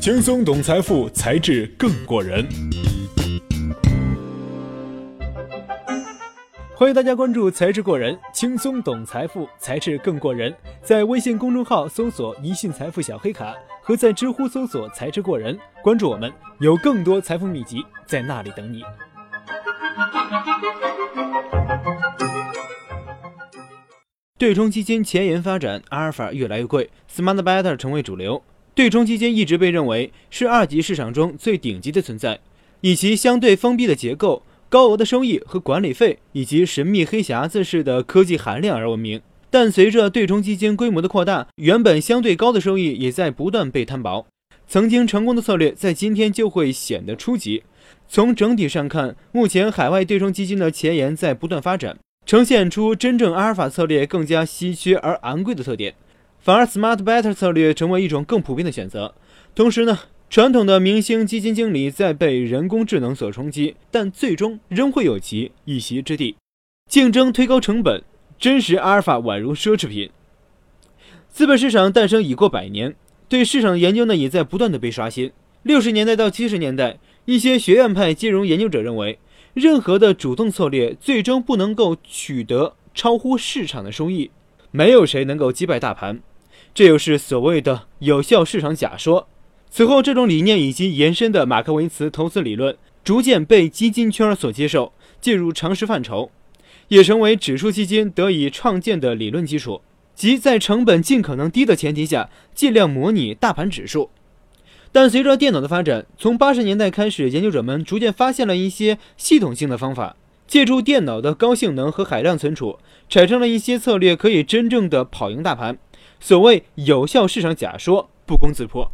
轻松懂财富，才智更过人。欢迎大家关注“才智过人”，轻松懂财富，才智更过人。在微信公众号搜索“一信财富小黑卡”，和在知乎搜索“才智过人”，关注我们，有更多财富秘籍在那里等你。对冲基金前沿发展，阿尔法越来越贵，Smart Beta 成为主流。对冲基金一直被认为是二级市场中最顶级的存在，以其相对封闭的结构、高额的收益和管理费，以及神秘黑匣子式的科技含量而闻名。但随着对冲基金规模的扩大，原本相对高的收益也在不断被摊薄。曾经成功的策略在今天就会显得初级。从整体上看，目前海外对冲基金的前沿在不断发展。呈现出真正阿尔法策略更加稀缺而昂贵的特点，反而 Smart Beta 策略成为一种更普遍的选择。同时呢，传统的明星基金经理在被人工智能所冲击，但最终仍会有其一席之地。竞争推高成本，真实阿尔法宛如奢侈品。资本市场诞生已过百年，对市场的研究呢也在不断的被刷新。六十年代到七十年代，一些学院派金融研究者认为。任何的主动策略最终不能够取得超乎市场的收益，没有谁能够击败大盘，这又是所谓的有效市场假说。此后，这种理念以及延伸的马克维茨投资理论逐渐被基金圈所接受，进入常识范畴，也成为指数基金得以创建的理论基础，即在成本尽可能低的前提下，尽量模拟大盘指数。但随着电脑的发展，从八十年代开始，研究者们逐渐发现了一些系统性的方法，借助电脑的高性能和海量存储，产生了一些策略可以真正的跑赢大盘。所谓有效市场假说不攻自破，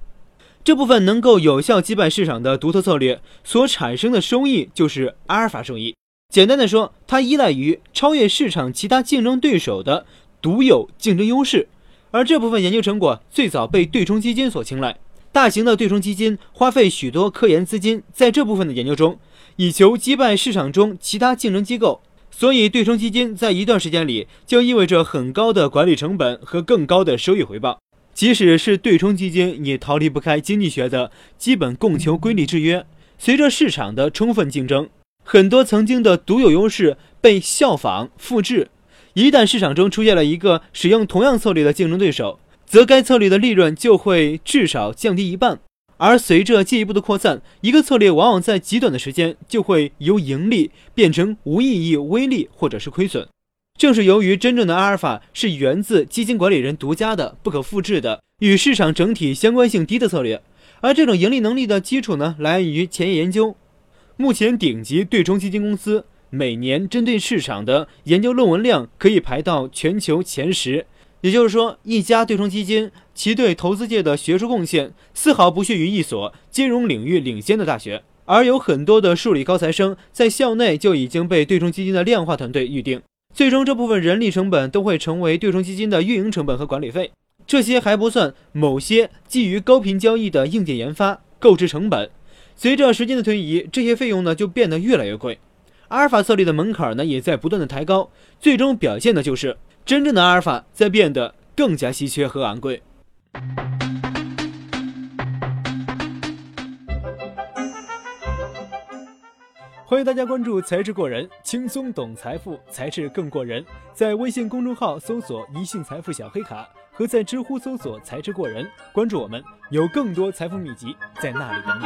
这部分能够有效击败市场的独特策略所产生的收益就是阿尔法收益。简单的说，它依赖于超越市场其他竞争对手的独有竞争优势，而这部分研究成果最早被对冲基金所青睐。大型的对冲基金花费许多科研资金在这部分的研究中，以求击败市场中其他竞争机构。所以，对冲基金在一段时间里就意味着很高的管理成本和更高的收益回报。即使是对冲基金，也逃离不开经济学的基本供求规律制约。随着市场的充分竞争，很多曾经的独有优势被效仿复制。一旦市场中出现了一个使用同样策略的竞争对手，则该策略的利润就会至少降低一半，而随着进一步的扩散，一个策略往往在极短的时间就会由盈利变成无意义、微利或者是亏损。正是由于真正的阿尔法是源自基金管理人独家的、不可复制的、与市场整体相关性低的策略，而这种盈利能力的基础呢，来源于前沿研究。目前顶级对冲基金公司每年针对市场的研究论文量可以排到全球前十。也就是说，一家对冲基金其对投资界的学术贡献丝毫不逊于一所金融领域领先的大学，而有很多的数理高材生在校内就已经被对冲基金的量化团队预定，最终这部分人力成本都会成为对冲基金的运营成本和管理费。这些还不算某些基于高频交易的硬件研发、购置成本。随着时间的推移，这些费用呢就变得越来越贵，阿尔法策略的门槛呢也在不断的抬高，最终表现的就是。真正的阿尔法在变得更加稀缺和昂贵。欢迎大家关注“才智过人”，轻松懂财富，才智更过人。在微信公众号搜索“一信财富小黑卡”，和在知乎搜索“才智过人”，关注我们，有更多财富秘籍在那里等你。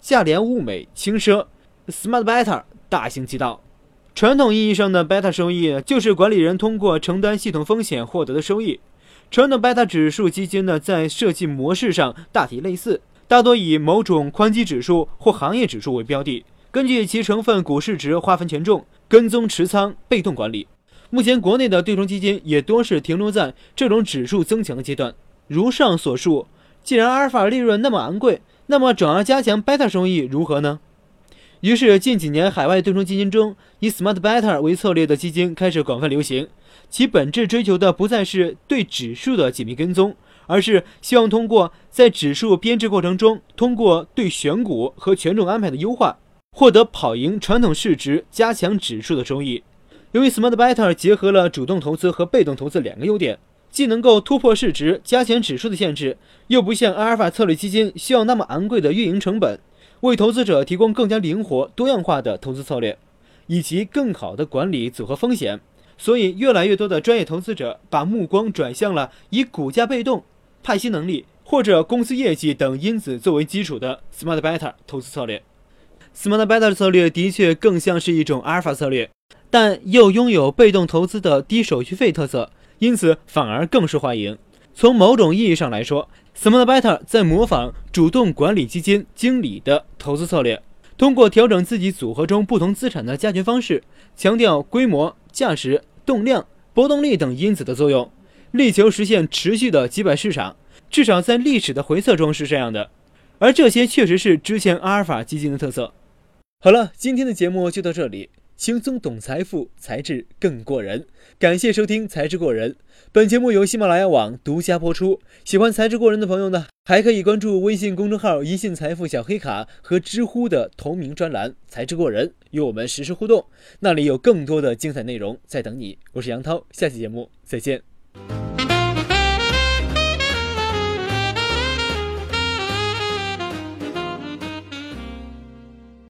价廉物美，轻奢，Smart Better 大行其道。传统意义上的贝塔收益就是管理人通过承担系统风险获得的收益。传统贝塔指数基金呢，在设计模式上大体类似，大多以某种宽基指数或行业指数为标的，根据其成分股市值划分权重，跟踪持仓，被动管理。目前国内的对冲基金也多是停留在这种指数增强的阶段。如上所述，既然阿尔法利润那么昂贵，那么转而加强贝塔收益如何呢？于是，近几年海外对冲基金中，以 Smart Beta 为策略的基金开始广泛流行。其本质追求的不再是对指数的紧密跟踪，而是希望通过在指数编制过程中，通过对选股和权重安排的优化，获得跑赢传统市值、加强指数的收益。由于 Smart Beta 结合了主动投资和被动投资两个优点，既能够突破市值、加权指数的限制，又不像阿尔法策略基金需要那么昂贵的运营成本，为投资者提供更加灵活、多样化的投资策略，以及更好的管理组合风险。所以，越来越多的专业投资者把目光转向了以股价被动、派息能力或者公司业绩等因子作为基础的 Smart Beta 投资策略。Smart Beta 策略的确更像是一种阿尔法策略，但又拥有被动投资的低手续费特色。因此，反而更受欢迎。从某种意义上来说，Smart Beta 在模仿主动管理基金经理的投资策略，通过调整自己组合中不同资产的加权方式，强调规模、价值、动量、波动力等因子的作用，力求实现持续的击败市场。至少在历史的回测中是这样的。而这些确实是之前阿尔法基金的特色。好了，今天的节目就到这里。轻松懂财富，才智更过人。感谢收听《才智过人》，本节目由喜马拉雅网独家播出。喜欢才智过人的朋友呢，还可以关注微信公众号“一信财富小黑卡”和知乎的同名专栏“才智过人”，与我们实时互动。那里有更多的精彩内容在等你。我是杨涛，下期节目再见。